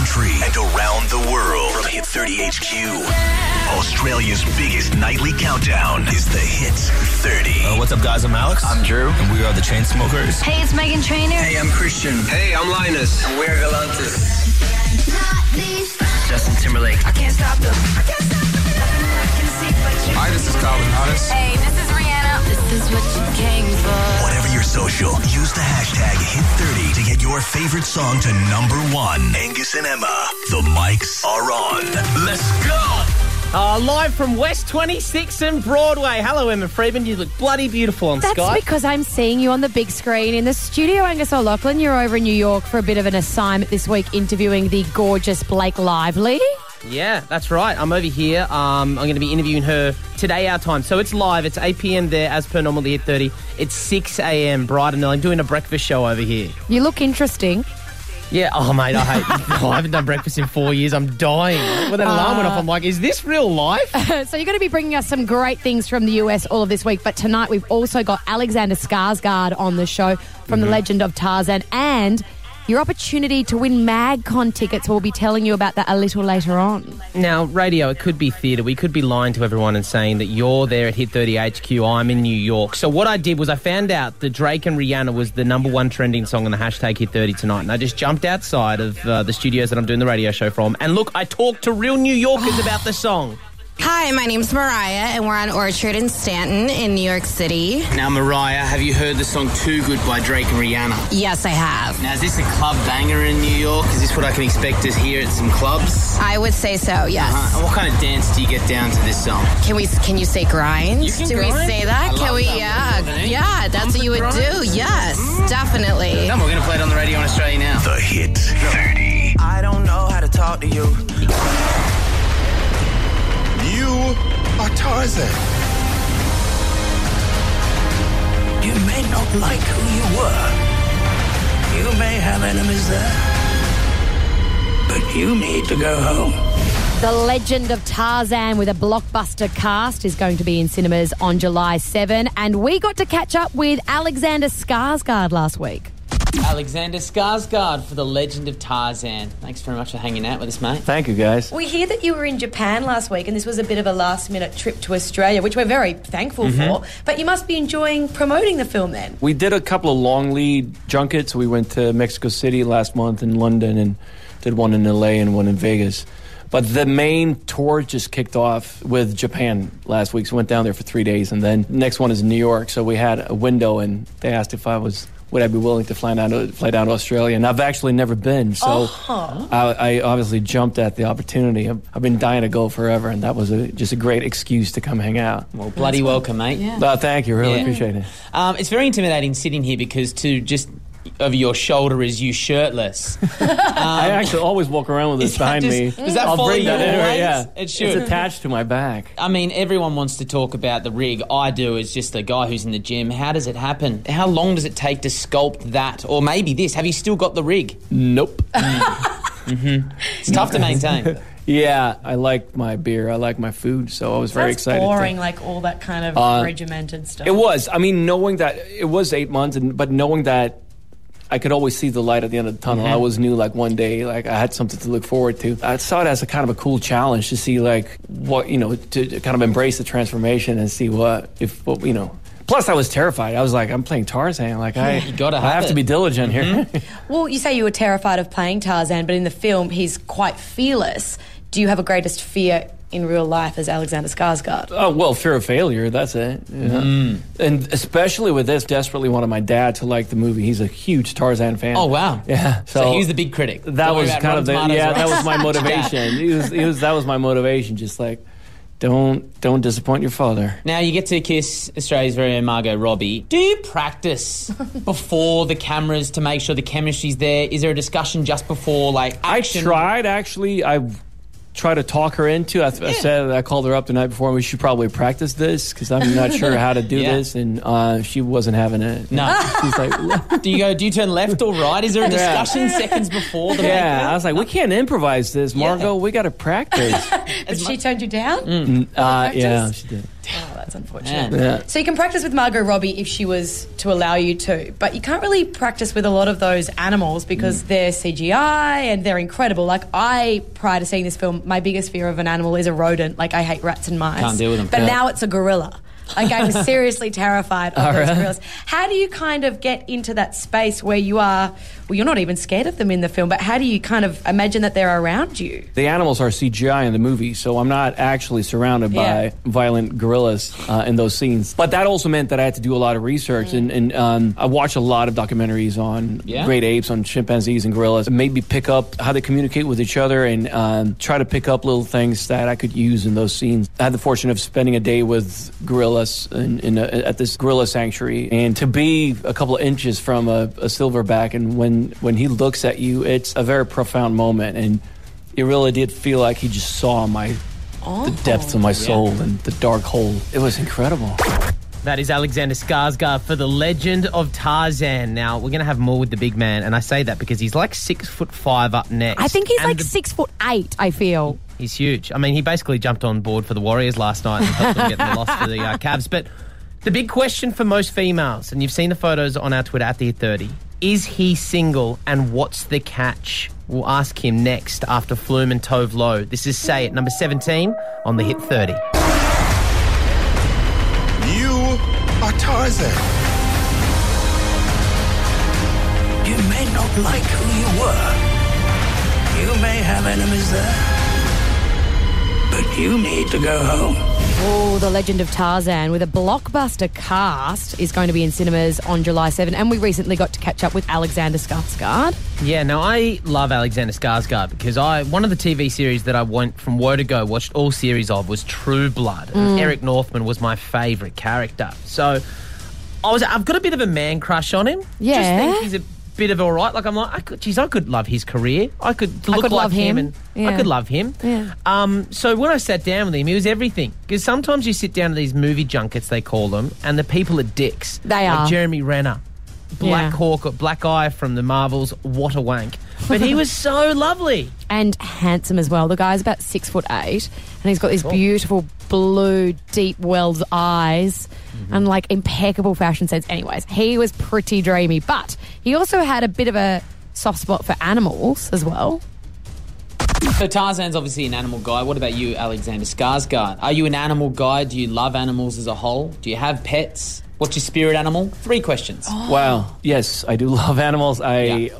country and around the world. From Hit 30 HQ, Australia's biggest nightly countdown is the Hit 30. Uh, what's up, guys? I'm Alex. I'm Drew. And we are the Chainsmokers. Hey, it's Meghan Trainor. Hey, I'm Christian. Hey, I'm Linus. And we're Galantis. Justin Timberlake. I can't stop them. I can't stop them. Nothing I can see but you. Hi, this is Calvin Harris. Hey, this is Rihanna. This is what you came for. Whatever your social, use the hashtag Hit30 to get your favorite song to number one. Angus and Emma, the mics are on. Let's go! Uh, live from West 26 and Broadway. Hello, Emma Freeman. You look bloody beautiful on Scott. That's Skype. because I'm seeing you on the big screen in the studio, Angus O'Loughlin. You're over in New York for a bit of an assignment this week interviewing the gorgeous Blake Lively. Yeah, that's right. I'm over here. Um, I'm going to be interviewing her today, our time. So it's live. It's 8 p.m. there, as per normal, the Hit 30. It's 6 a.m. bright and early. I'm doing a breakfast show over here. You look interesting. Yeah. Oh, mate, I hate. oh, I haven't done breakfast in four years. I'm dying. When that alarm went off, I'm like, is this real life? so you're going to be bringing us some great things from the US all of this week. But tonight we've also got Alexander Skarsgård on the show from the Legend of Tarzan and your opportunity to win MagCon tickets. We'll be telling you about that a little later on. Now, radio, it could be theatre. We could be lying to everyone and saying that you're there at Hit 30 HQ, I'm in New York. So, what I did was I found out that Drake and Rihanna was the number one trending song on the hashtag Hit 30 tonight. And I just jumped outside of uh, the studios that I'm doing the radio show from. And look, I talked to real New Yorkers about the song. Hi, my name's Mariah, and we're on Orchard in Stanton in New York City. Now, Mariah, have you heard the song Too Good by Drake and Rihanna? Yes, I have. Now, is this a club banger in New York? Is this what I can expect to hear at some clubs? I would say so. Yes. Uh, and what kind of dance do you get down to this song? Can we? Can you say grind? You can do we say that? I can we? that Yeah, move, yeah. That's Pump what you would grind. do. Yes, definitely. Come, we're going to play it on the radio in Australia now. The Hit 30. I don't know how to talk to you. You are Tarzan. You may not like who you were. You may have enemies there. But you need to go home. The Legend of Tarzan with a blockbuster cast is going to be in cinemas on July 7. And we got to catch up with Alexander Skarsgård last week. Alexander Skarsgård for The Legend of Tarzan. Thanks very much for hanging out with us, mate. Thank you, guys. We hear that you were in Japan last week, and this was a bit of a last minute trip to Australia, which we're very thankful Mm-hmm. for. But you must be enjoying promoting the film then. We did a couple of long lead junkets. We went to Mexico City last month and London and did one in LA and one in Vegas. But the main tour just kicked off with Japan last week. So we went down there for three days. And then next one is New York. So we had a window and they asked if I was would I be willing to fly down to, fly down to Australia? And I've actually never been, so I, I obviously jumped at the opportunity. I've, I've been dying to go forever, and that was a, just a great excuse to come hang out. Well, bloody welcome, mate. Well, thank you, really Yeah. appreciate it. Um, it's very intimidating sitting here because to just over your shoulder is you shirtless. I actually always walk around with this behind just- me. does that I'll follow bring you that in. always? Yeah, It should. It's attached to my back. I mean, everyone wants to talk about the rig. I do as just a guy who's in the gym. How does it happen? How long does it take to sculpt that? Or maybe this. Have you still got the rig? Nope. It's tough to maintain. Yeah, I like my beer. I like my food, so I was very Sounds excited. to- boring, like all that kind of Uh, regimented stuff. It was. I mean, knowing that it was eight months, and but knowing that I could always see the light at the end of the tunnel. I mm-hmm. always knew like one day, like I had something to look forward to. I saw it as a kind of a cool challenge to see like what you know to, to kind of embrace the transformation and see what if what you know. Plus, I was terrified. I was like, I'm playing Tarzan. Like I, You gotta I have have it. to be diligent here. Mm-hmm. Well, you say you were terrified of playing Tarzan, but in the film, he's quite fearless. Do you have a greatest fear in real life as Alexander Skarsgård? Oh well, fear of failure. That's it. Yeah. Mm. And especially with this, desperately wanted my dad to like the movie. He's a huge Tarzan fan. Oh, wow. Yeah. So, he was the big critic. That Don't was kind of the yeah. Tomatoes, That was my motivation. he was, he was that was my motivation. Just like don't don't disappoint your father. Now you get to kiss Australia's very own Margot Robbie. Do you practice before the cameras to make sure the chemistry's there? Is there a discussion just before like action? I tried actually. I tried to talk her into. I, I said I called her up the night before. We should probably practice this because I'm not sure how to do Yeah. this, and uh, she wasn't having it. No. she's like. Do you go? Do you turn left or right? Is there a Yeah. discussion seconds before the Yeah, makeup? I was like, we can't improvise this, Margot. We got to practice. But she turned you down? uh, yeah, she did. Oh, that's unfortunate. Yeah. So you can practice with Margot Robbie if she was to allow you to, but you can't really practice with a lot of those animals Mm. because they're CGI and they're incredible. Like I, prior to seeing this film, my biggest fear of an animal is a rodent. Like I hate rats and mice. Can't deal with them. But Yeah. now it's a gorilla. Like I'm seriously terrified of those really? gorillas. How do you kind of get into that space where you are? Well, you're not even scared of them in the film, but how do you kind of imagine that they're around you? The animals are CGI in the movie, so I'm not actually surrounded Yeah. by violent gorillas uh, in those scenes. But that also meant that I had to do a lot of research, and, and um, I watched a lot of documentaries on Yeah? great apes, on chimpanzees and gorillas. It made me pick up how they communicate with each other and um, try to pick up little things that I could use in those scenes. I had the fortune of spending a day with gorillas in, in a, at this gorilla sanctuary, and to be a couple of inches from a, a silverback, and when when he looks at you, it's a very profound moment, and it really did feel like he just saw my the oh. depths of my soul and the dark hole. It was incredible. That is Alexander Skarsgård for the Legend of Tarzan. Now we're going to have more with the big man, and I say that because he's like six foot five up next. I think he's And like the- six foot eight. I feel. He's huge. I mean, he basically jumped on board for the Warriors last night and helped them get the loss for the uh, Cavs. But the big question for most females, and you've seen the photos on our Twitter at the Hit 30, is he single and what's the catch? We'll ask him next after Flume and Tove Lo. This is Say It, number 17 on the Hit 30. Are Tarzan. You may not like who you were. You may have enemies there. But you need to go home. Oh, The Legend of Tarzan with a blockbuster cast is going to be in cinemas on July 7. And we recently got to catch up with Alexander Skarsgård. Yeah, now I love Alexander Skarsgård because I one of the TV series that I went from word to go watched all series of was True Blood. And Mm. Eric Northman was my favourite character. So I was I've got a bit of a man crush on him. Yeah. Just think he's a bit of all right. Like I'm like, I could, geez, I could love his career. I could look could like love him. and I could love him. Yeah. Um, so when I sat down with him, he was everything. Because sometimes you sit down at these movie junkets, they call them, and the people are dicks. They like are. Jeremy Renner, Black Yeah. Hawk, Black Eye from the Marvels. What a wank! But he was so lovely. And handsome as well. The guy's about six foot eight. And he's got these beautiful blue, deep wells eyes mm-hmm. and like impeccable fashion sense. Anyways, he was pretty dreamy. But he also had a bit of a soft spot for animals as well. So Tarzan's obviously an animal guy. What about you, Alexander Skarsgård? Are you an animal guy? Do you love animals as a whole? Do you have pets? What's your spirit animal? Three questions. Wow. Yes, I do love animals. I.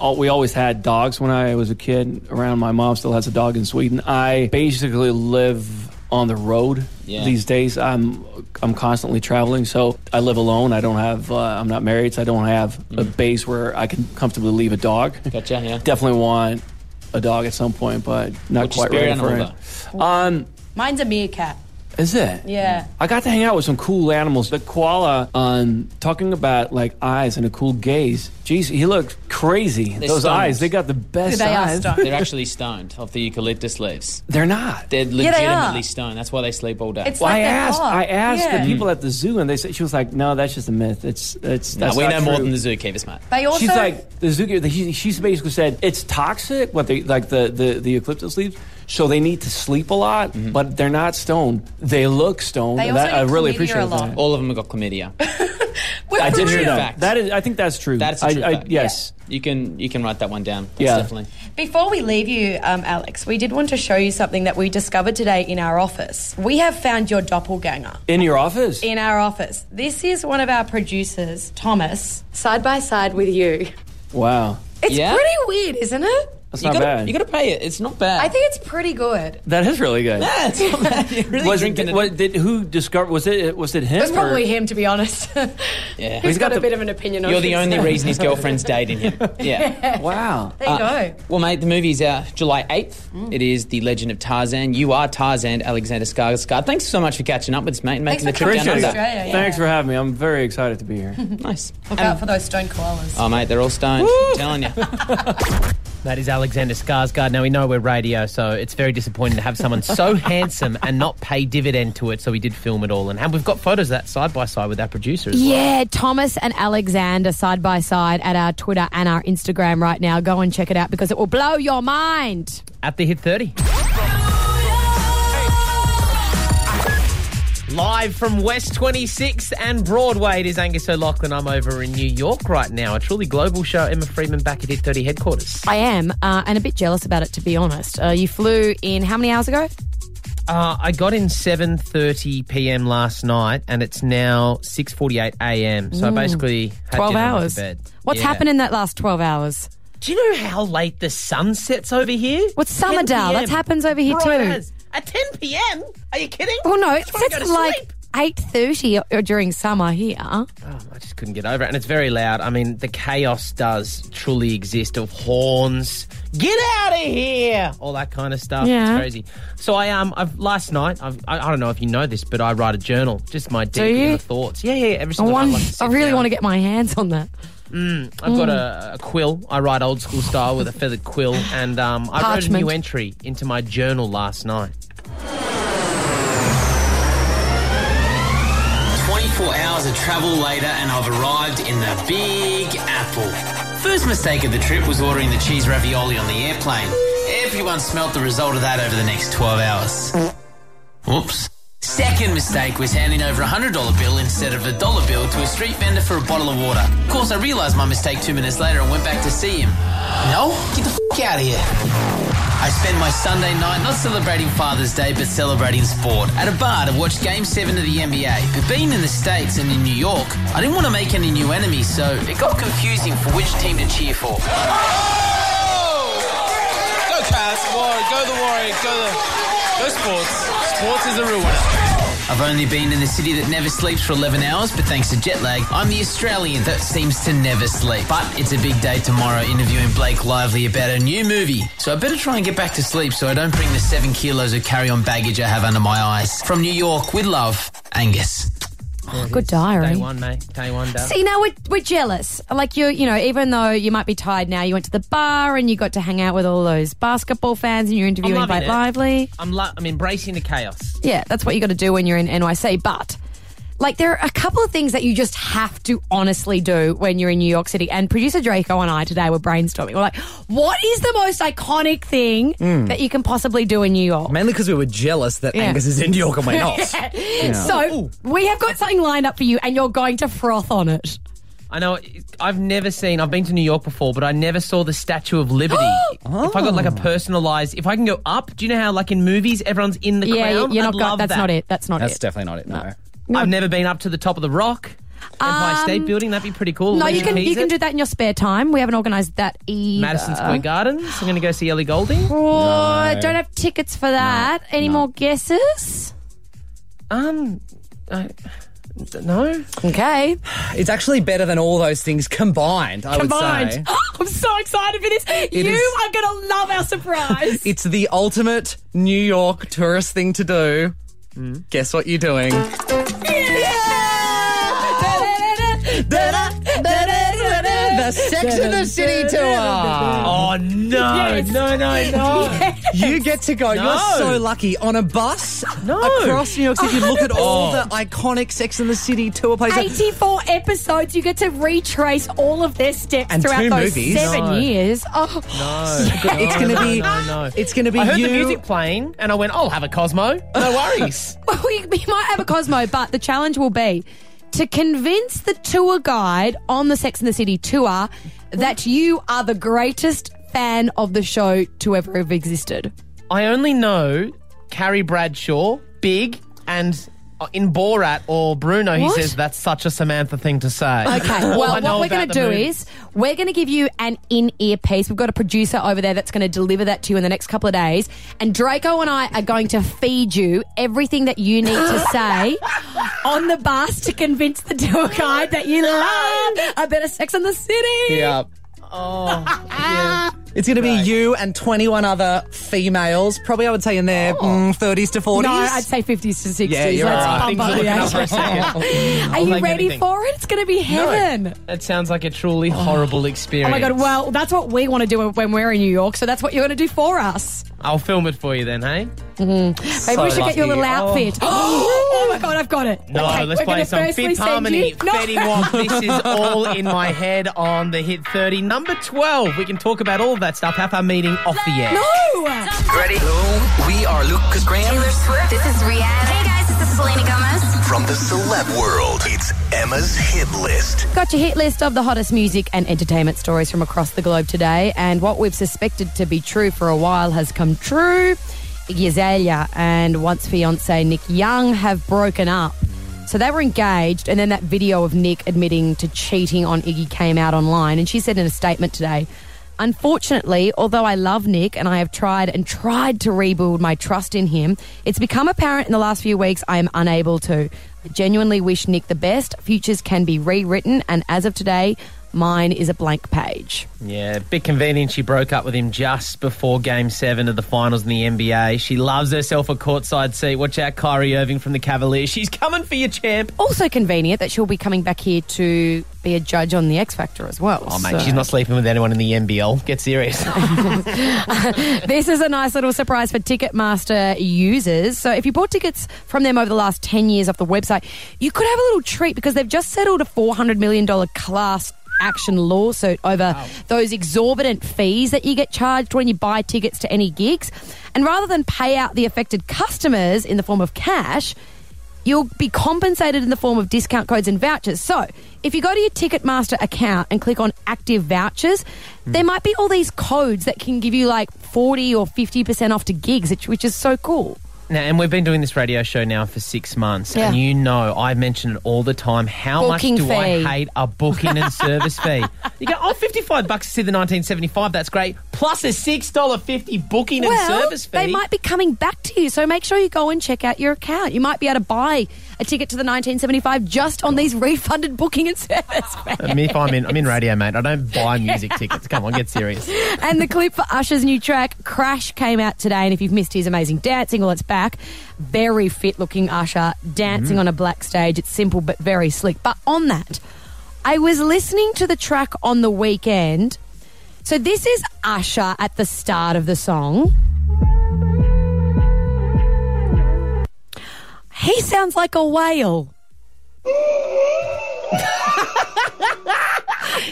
al- We always had dogs when I was a kid. Around my mom still has a dog in Sweden. I basically live on the road Yeah. these days. I'm I'm constantly traveling, so I live alone. I don't have. Uh, I'm not married, so I don't have a base where I can comfortably leave a dog. Gotcha, yeah. Definitely want a dog at some point, but not What's quite ready spirit for it. Um, Mine's a meerkat. is it? Yeah. I got to hang out with some cool animals. The koala, um, talking about like eyes and a cool gaze. Jeez, he looked crazy. They're Those stoned. eyes, they got the best They are eyes. stoned. They're actually stoned off the eucalyptus leaves. They're not. They're they are. legitimately stoned. That's why they sleep all day. It's Well, like I they're asked. hot. I asked Yeah. the people at the zoo, and they said she was like, "No, that's just a myth. It's it's no, that's we not know more true." than the zookeepers, mate. They also She's like the zookeeper. She, she's basically said it's toxic. What they like the the the eucalyptus leaves. So they need to sleep a lot, Mm-hmm. but they're not stoned. They look stoned. They and also that, I get really chlamydia appreciate a lot. that. All of them have got chlamydia. We're I did hear real. that. fact. That is. I think that's true. That's a I, true I, fact. Yes. You can you can write that one down. That's Yeah. definitely. Before we leave you, um, Alex, we did want to show you something that we discovered today in our office. We have found your doppelganger. In your office. In our office. This is one of our producers, Thomas, side by side with you. Wow. It's Yeah? pretty weird, isn't it? That's You not gotta, bad. you gotta pay it. It's not bad. I think it's pretty good. that is really good. yeah, it's not bad. You're really was drinking it, it. what, did, who discovered? Was it was it him? It was probably or- him, to be honest. Yeah. He's He's got, got a bit of an opinion on You're the this. only reason his girlfriend's dating him. Yeah. Wow. There you Uh, go. Well, mate, the movie's out July 8th. Mm. It is The Legend of Tarzan. You are Tarzan, Alexander Skarsgård. Thanks so much for catching up with us, mate, and making Thanks the for trip down to under. Australia. yeah. Thanks for having me. I'm very excited to be here. Nice. Look out for those stone koalas. Oh, mate, they're all stoned. I'm telling you. That is Alexander Skarsgård. Now we know we're radio, so it's very disappointing to have someone so handsome and not pay dividend to it. So we did film it all, and have- we've got photos of that side by side with our producer as well. Yeah, Thomas and Alexander side by side at our Twitter and our Instagram right now. Go and check it out because it will blow your mind. At the hit thirty. Live from West 26th and Broadway, it is Angus O'Loughlin. I'm over in New York right now. A truly global show. Emma Freeman back at Hit 30 headquarters. I am, uh, and a bit jealous about it, to be honest. Uh, you flew in how many hours ago? Uh, I got in 7:30 p.m. last night, and it's now 6:48 a.m. So I Mm. basically had 12 dinner and went hours. to bed. What's Yeah. happened in that last 12 hours? Do you know how late the sun sets over here? What's summer, 10 Dal? That happens over here Right too. As. At 10 p.m. Are you kidding? Well, no, it's Just wanna go sets to like sleep. 8.30 or- during summer here. Oh, I just couldn't get over it, and it's very loud. I mean, the chaos does truly exist of horns. Get out of here! All that kind of stuff. Yeah. It's crazy. So I um, I've last night. I've, I I don't know if you know this, but I write a journal, just my Do deep you? inner thoughts. Yeah, yeah. Every I, want, night. I, like I really down. want to get my hands on that. Mm, I've got a, a quill. I write old school style with a feathered quill, and um, I wrote a new Parchment. entry into my journal last night. 24 hours of travel later, and I've arrived in the Big Apple. First mistake of the trip was ordering the cheese ravioli on the airplane. Everyone smelt the result of that over the next 12 hours. Whoops. Second mistake was handing over a $100 bill instead of a dollar bill to a street vendor for a bottle of water. Of course, I realised my mistake two minutes later and went back to see him. No? Get the f out of here. I spent my Sunday night not celebrating Father's Day, but celebrating sport at a bar to watch Game 7 of the NBA. But being in the States and in New York, I didn't want to make any new enemies, so it got confusing for which team to cheer for. Go the Warrior, go the go Sports. Sports is a real winner. I've only been in the city that never sleeps for 11 hours, but thanks to jet lag, I'm the Australian that seems to never sleep. But it's a big day tomorrow interviewing Blake Lively about a new movie. So I better try and get back to sleep so I don't bring the seven kilos of carry on baggage I have under my eyes. From New York, with love, Angus. Oh, good diary. Day one, mate. Day one, day. See, now we're, we're jealous. Like, you you know, even though you might be tired now, you went to the bar and you got to hang out with all those basketball fans and you're I'm interviewing loving Blake it. Lively. I'm, lo- I'm embracing the chaos. Yeah, that's what you got to do when you're in NYC. But like, there are a couple of things that you just have to honestly do when you're in New York City. And producer Draco and I today were brainstorming. We're like, what is the most iconic thing Mm. that you can possibly do in New York? Mainly because we were jealous that Yeah. Angus is in New York and we're not. So we have got something lined up for you, and you're going to froth on it. I know. I've never seen. I've been to New York before, but I never saw the Statue of Liberty. If I got like a personalized, if I can go up, do you know how like in movies everyone's in the yeah, crown? you're I'd not. Got, that's that. not it. That's not That's it. definitely not it. No. I've never been up to the top of the rock. Empire Um, State Building, that'd be pretty cool. No, you can you Keys can do that in your spare time. We haven't organised that either. Madison Square Gardens. I'm going to go see Ellie Goulding. Oh, I don't have tickets for that. Any more guesses? Um, I, no. Okay. It's actually better than all those things combined, I would say. Combined. I'm so excited for this. you is- are going to love our surprise. It's the ultimate New York tourist thing to do. Guess what you're doing? The Sex and the City tour. Oh no! Yes. No! No! No! You get to go. No. You're so lucky on a bus No. across New York City. You look at oh. all Oh. the iconic Sex and the City tour places. 84 episodes. You get to retrace all of their steps And throughout two those movies. seven No. years. Oh, No. It's gonna no, be- No, no. It's going to be I heard you. the music playing, and I went, "I'll have a Cosmo." No worries. well, we, we might have a Cosmo, but the challenge will be to convince the tour guide on the Sex and the City tour that you are the greatest fan of the show to ever have existed. I only know Carrie Bradshaw, big, and Uh, in Borat or Bruno, he What? says that's such a Samantha thing to say. Okay, All well, know what we're going to the do movie- is we're going to give you an in ear piece. We've got a producer over there that's going to deliver that to you in the next couple of days. And Draco and I are going to feed you everything that you need to say on the bus to convince the tour guide that you love a bit of Sex in the City. Yeah. Oh, yeah. It's going to be you and 21 other females. Probably, I would say, in their mm, 30s to 40s. No, I'd say 50s to 60s. Yeah, you're Let's right. bump Things up are the looking up age. for a second. Are I'll you take ready anything. for it? It's going to be heaven. That sounds like a truly horrible experience. Oh my god! Well, that's what we want to do when we're in New York. So that's what you're going to do for us. I'll film it for you then, hey? Maybe So we should get you a little lucky. outfit. Oh. my god, I've got it. No, Okay, let's we're play gonna some firstly Fifth send Harmony, you- No. Fetty Wap. This is all in my head on the hit 30. Number 12. We can talk about all of that stuff. Have our meeting off the air. No! Ready? Hello, we are Lukas Graham. Taylor Swift. This is Rihanna. Hey guys, this is Selena Gomez. From the celeb world, it's Emma's hit list. Got your hit list of the hottest music and entertainment stories from across the globe today. And what we've suspected to be true for a while has come true. Iggy Azalea and once fiance Nick Young have broken up. So they were engaged, and then that video of Nick admitting to cheating on Iggy came out online. And she said in a statement today, Unfortunately, although I love Nick and I have tried and tried to rebuild my trust in him, it's become apparent in the last few weeks I am unable to. I genuinely wish Nick the best. Futures can be rewritten, and as of today, mine is a blank page. Yeah, bit convenient. She broke up with him just before Game Seven of the finals in the NBA. She loves herself a courtside seat. Watch out, Kyrie Irving from the Cavaliers. She's coming for you, champ. Also convenient that she'll be coming back here to be a judge on the X Factor as well. Oh mate, so- she's not sleeping with anyone in the NBL. Get serious. this is a nice little surprise for Ticketmaster users. So, if you bought tickets from them over the last 10 years off the website, you could have a little treat because they've just settled a $400 million class action lawsuit over those exorbitant fees that you get charged when you buy tickets to any gigs. And rather than pay out the affected customers in the form of cash, you'll be compensated in the form of discount codes and vouchers. So, if you go to your Ticketmaster account and click on active vouchers, hmm. there might be all these codes that can give you like 40 or 50% off to gigs, which, which is so cool. Now, and we've been doing this radio show now for six months, and you know I mention it all the time. How Booking much do I hate a booking and service fee? You go, oh, 55 bucks to see the 1975, that's great. Plus a $6.50 booking and service fee. they might be coming back to you, so make sure you go and check out your account. You might be able to buy a ticket to the 1975 just on these refunded booking and service uh, mean, if I'm in, I'm in radio, mate. I don't buy music tickets. Come on, get serious. and the clip for Usher's new track, Crash, came out today. And if you've missed his amazing dancing, well, it's back. Very fit looking Usher dancing mm-hmm. on a black stage. It's simple but very slick. But on that, I was listening to the track on the weekend. So this is Usher at the start of the song. He sounds like a whale.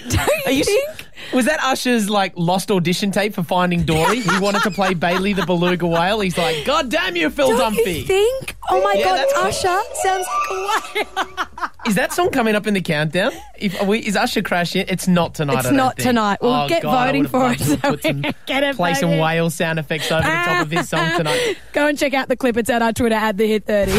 Don't Are you, think? was that Usher's like lost audition tape for Finding Dory? he wanted to play Bailey the beluga whale. He's like, God damn you, Phil Don't Dunphy. you think? Oh my Yeah, god, that's cool. Usher sounds like a whale. Is that song coming up in the countdown? If are we, is Usher Crash in? It's not tonight. It's I don't not think. tonight. We'll Oh, get God, voting for it so put some- get it, Play some whale sound effects over the top of this song tonight. Go and check out the clip. It's at our Twitter at the Hit 30.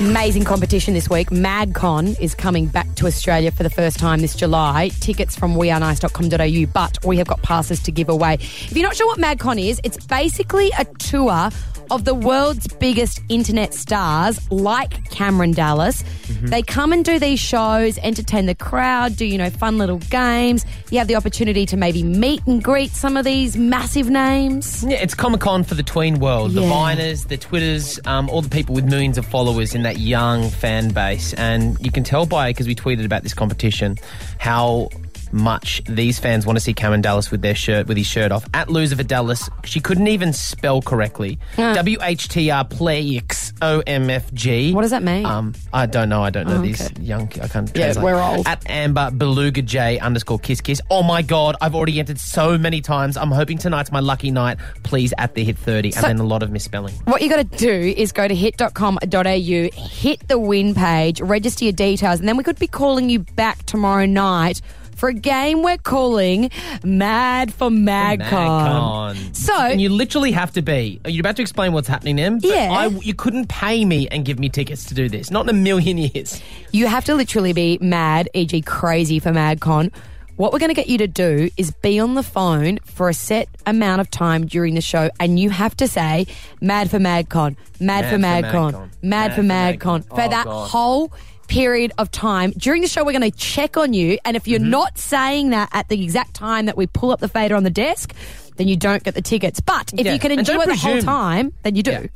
Amazing competition this week. MagCon is coming back to Australia for the first time this July. Tickets from wearenice.com.au, but we have got passes to give away. If you're not sure what MagCon is, it's basically a tour of the world's biggest internet stars like Cameron Dallas. They come and do these shows, entertain the crowd, do, you know, fun little games. You have the opportunity to maybe meet and greet some of these massive names. Yeah, it's Comic Con for the tween world. The Yeah. Viners, the Twitters, um, all the people with millions of followers in that young fan base. And you can tell by, because we tweeted about this competition, how much these fans want to see Cameron Dallas with their shirt, with his shirt off. At Loser for Dallas, she couldn't even spell correctly. W H T R Playx O M F G. What does that mean? Um, I don't know. I don't know Oh, these okay. young. I can't. Yeah, translate. we're old. At Amber Beluga J underscore Kiss Kiss. Oh my god, I've already entered so many times. I'm hoping tonight's my lucky night. Please at the hit thirty, So- and then a lot of misspelling. What you got to do is go to hit.com.au, hit the win page, register your details, and then we could be calling you back tomorrow night for a game we're calling Mad for MagCon. MagCon. So- and you literally have to be. Are you about to explain what's happening? But Yeah. I, you couldn't pay me and give me tickets to do this. Not in a million years. You have to literally be mad, e.g., crazy for MadCon. What we're going to get you to do is be on the phone for a set amount of time during the show, and you have to say "Mad for MadCon," "Mad, for Mad for MadCon," MagCon, "Mad, for MadCon" for Oh, that God. whole period of time. During the show, we're going to check on you, and if you're Mm-hmm. not saying that at the exact time that we pull up the fader on the desk, then you don't get the tickets. But if Yeah, you can don't endure the whole time, then you do. Yeah.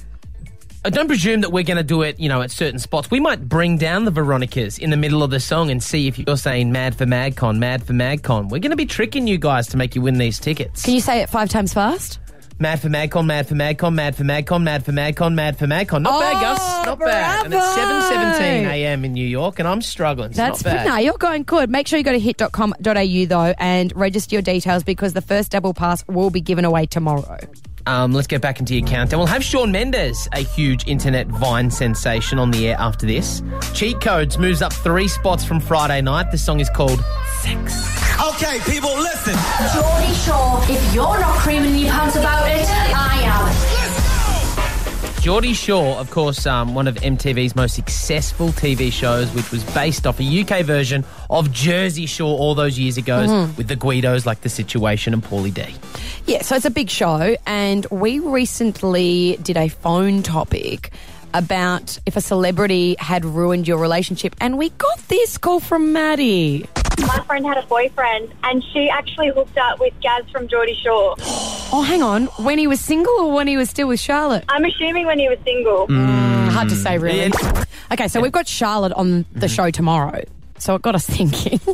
I don't presume that we're going to do it, you know, at certain spots. We might bring down the Veronicas in the middle of the song and see if you're saying mad for MadCon, mad for MadCon. We're going to be tricking you guys to make you win these tickets. Can you say it five times fast? Mad for MadCon, mad for MadCon, mad for MadCon, mad for MadCon, mad for MadCon. Not bad, oh, Gus. Not bad. And it's 7.17 a.m. in New York, and I'm struggling. It's That's not bad. no, you're going good. Make sure you go to hit.com.au though and register your details because the first double pass will be given away tomorrow. Um, let's get back into your countdown. We'll have Shawn Mendes, a huge internet Vine sensation, on the air after this. Cheat Codes moves up three spots from Friday night. The song is called Sex. Okay, people, listen. Geordie Shore, if you're not creaming your pants about it, I am. Geordie Shore, of course, um, one of MTV's most successful TV shows, which was based off a UK version of Jersey Shore all those years ago Mhm. with the Guidos like The Situation and Pauly D. Yeah, so it's a big show, and we recently did a phone topic about if a celebrity had ruined your relationship, and we got this call from Maddie. My friend had a boyfriend, and she actually hooked up with Gaz from Geordie Shore. Oh, hang on, when he was single or when he was still with Charlotte? I'm assuming when he was single. Mm, hard to say, really. Okay, so we've got Charlotte on the show tomorrow, so it got us thinking.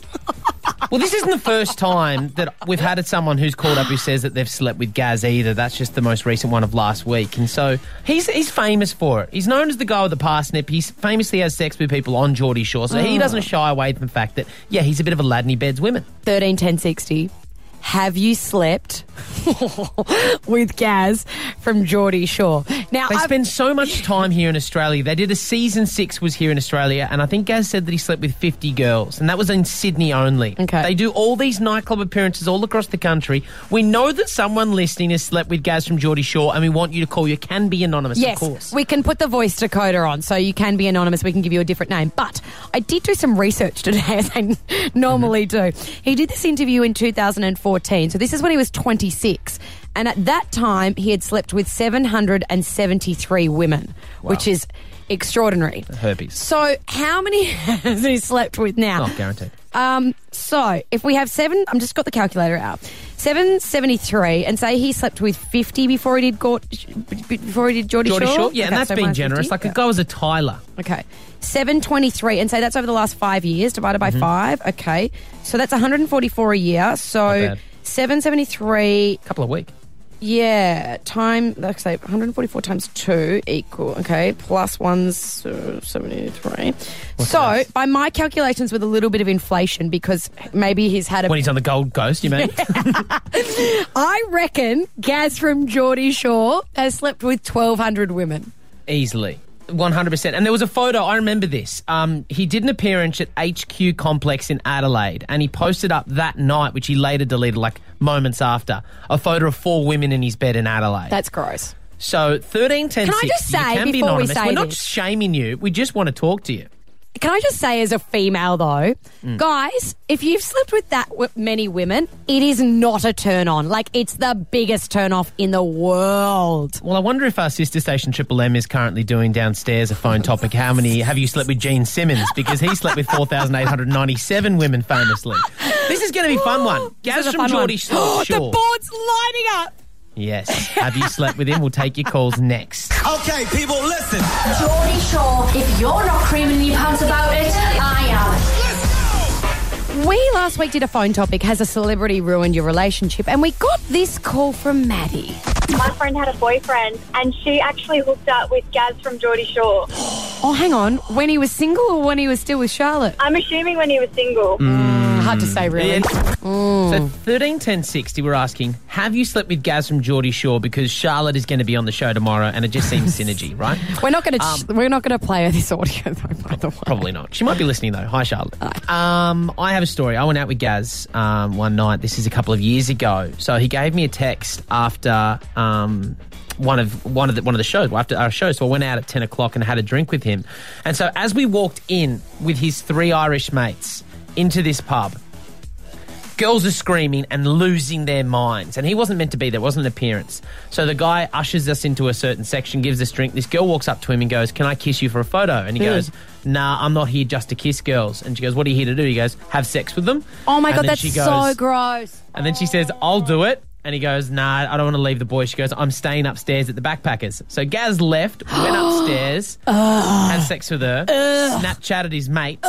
Well, this isn't the first time that we've had someone who's called up who says that they've slept with Gaz either. That's just the most recent one of last week. And so he's he's famous for it. He's known as the guy with the parsnip. He famously has sex with people on Geordie Shore. So he Oh. doesn't shy away from the fact that, yeah, he's a bit of a lad and he beds women. 13 10 60. Have you slept with Gaz from Geordie Shore? Now, They I've- spend so much time here in Australia. They did a season six was here in Australia, and I think Gaz said that he slept with 50 girls, and that was in Sydney only. Okay. They do all these nightclub appearances all across the country. We know that someone listening has slept with Gaz from Geordie Shore, and we want you to call. You can be anonymous, Yes, of course. we can put the voice decoder on, so you can be anonymous. We can give you a different name. But I did do some research today, as I normally mm-hmm. do. He did this interview in 2014, so this is when he was 26. And at that time, he had slept with 773 women, which is extraordinary. Herpes. So, how many has he slept with now? Not guaranteed. Um, so if we have seven, I'm just got the calculator out. Seven seventy three, and say he slept with fifty before he did Gord, before he did Geordie, Geordie Shore, yeah, and Okay, that's so being generous. 50. Like a guy was a Tyler. Okay, seven twenty three, and say that's over the last five years divided by Mhm. five. Okay, so that's one hundred and forty four a year. So bad. seven seventy three. Couple of weeks. Yeah, time, let's say 144 times 2 equal, okay, plus 1's uh, 73. so, by my calculations with a little bit of inflation, because maybe he's had a. When he's on the Gold Coast, you mean? I reckon Gaz from Geordie Shore has slept with 1,200 women. Easily. 100%. And there was a photo, I remember this. Um, he did an appearance at HQ Complex in Adelaide, and he posted up that night, which he later deleted like moments after, a photo of four women in his bed in Adelaide. That's gross. So 13, 10, Can I just 60, say you can be before we anonymous. say We're not this- shaming you. We just want to talk to you. Can I just say, as a female though, Mm. guys, if you've slept with that w- many women, it is not a turn on. Like, it's the biggest turn off in the world. Well, I wonder if our sister station Triple M is currently doing downstairs a phone topic. How many have you slept with Gene Simmons? Because he slept with 4,897 women famously. This is going to be a fun one. This Gaz is a from fun one. Geordie Shore. the board's lighting up. Yes. Have you slept with him? We'll take your calls next. Okay, people, listen. Geordie Shore, if you're not creaming your pants about it, I am. We last week did a phone topic Has a celebrity ruined your relationship? And we got this call from Maddie. My friend had a boyfriend, and she actually hooked up with Gaz from Geordie Shore. Oh, hang on. When he was single or when he was still with Charlotte? I'm assuming when he was single. Mm. Hard to say, really. So 13 10 60, we're asking, have you slept with Gaz from Geordie Shore? Because Charlotte is going to be on the show tomorrow and it just seems synergy, right? We're not going to. Um, we're not going to play her this audio though. By the way, Probably not. She might be listening though. Hi, Charlotte. Um, I have a story. I went out with Gaz um, one night. This is a couple of years ago. So he gave me a text after um, one of one of the one of the shows well, after our show. So I went out at ten o'clock and had a drink with him. And so as we walked in with his three Irish mates into this pub. Girls are screaming and losing their minds. And he wasn't meant to be there, wasn't an appearance. So the guy ushers us into a certain section, gives us drink. This girl walks up to him and goes, Can I kiss you for a photo? And he Mm. goes, Nah, I'm not here just to kiss girls. And she goes, What are you here to do? He goes, Have sex with them. Oh my And god, then that's she so goes- gross. And then she says, I'll do it. And he goes, Nah, I don't want to leave the boy. She goes, I'm staying upstairs at the backpackers. So Gaz left, went upstairs, had sex with her, Snapchatted his mates,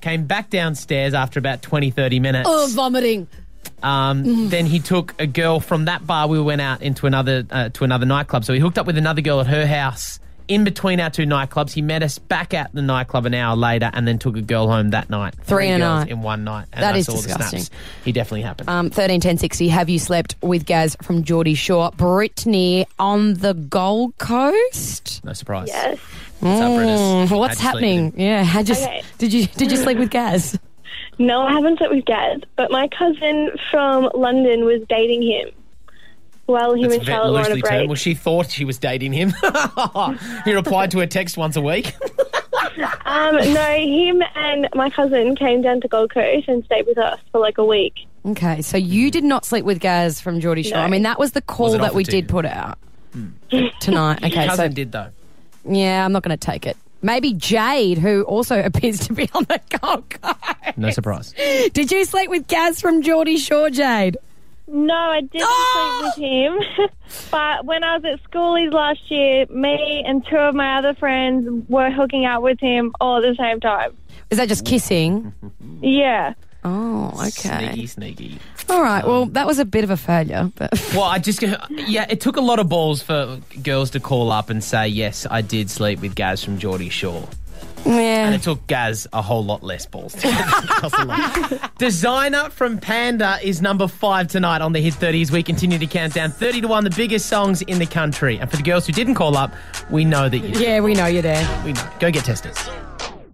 came back downstairs after about 20, 30 minutes. Oh, vomiting. Um, Then he took a girl from that bar. We went out into another uh, to another nightclub. So he hooked up with another girl at her house. In between our two nightclubs, he met us back at the nightclub an hour later, and then took a girl home that night. Three in a girls night. in one night. And That I is saw the disgusting. snaps. He definitely happened. Um, 13 10 60. Have you slept with Gaz from Geordie Shore? Brittany on the Gold Coast? no surprise. Yes. What's up, Brittany? Mm, what's How'd you sleep happening? Yeah, how'd you, Okay. did you did you sleep with Gaz? No, I haven't slept with Gaz, but my cousin from London was dating him while him That's and very Charlotte were on a break. termed. Well, she thought she was dating him. he replied to her text once a week. Um, no, him and my cousin came down to Gold Coast and stayed with us for like a week. Okay, so you did not sleep with Gaz from Geordie Shore. No. I mean, that was the call Was that we did you? put out tonight. Okay, Your cousin so did though. yeah, I'm not going to take it. Maybe Jade, who also appears to be on the Gold Coast. No surprise. Did you sleep with Gaz from Geordie Shore, Jade? No, I didn't sleep ah! with him. but when I was at schoolies last year, me and two of my other friends were hooking up with him all at the same time. Is that just kissing? Yeah. Oh, okay. Sneaky, sneaky. All right. Well, that was a bit of a failure, but Well, I just yeah, it took a lot of balls for girls to call up and say yes, I did sleep with Gaz from Geordie Shore. And it took Gaz a whole lot less balls. to Just a lot. Desiigner from Panda is number five tonight on the Hit 30 as we continue to count down 30 to 1, the biggest songs in the country. And for the girls who didn't call up, we know that you Yeah, we know you're there. We know. Go get tested.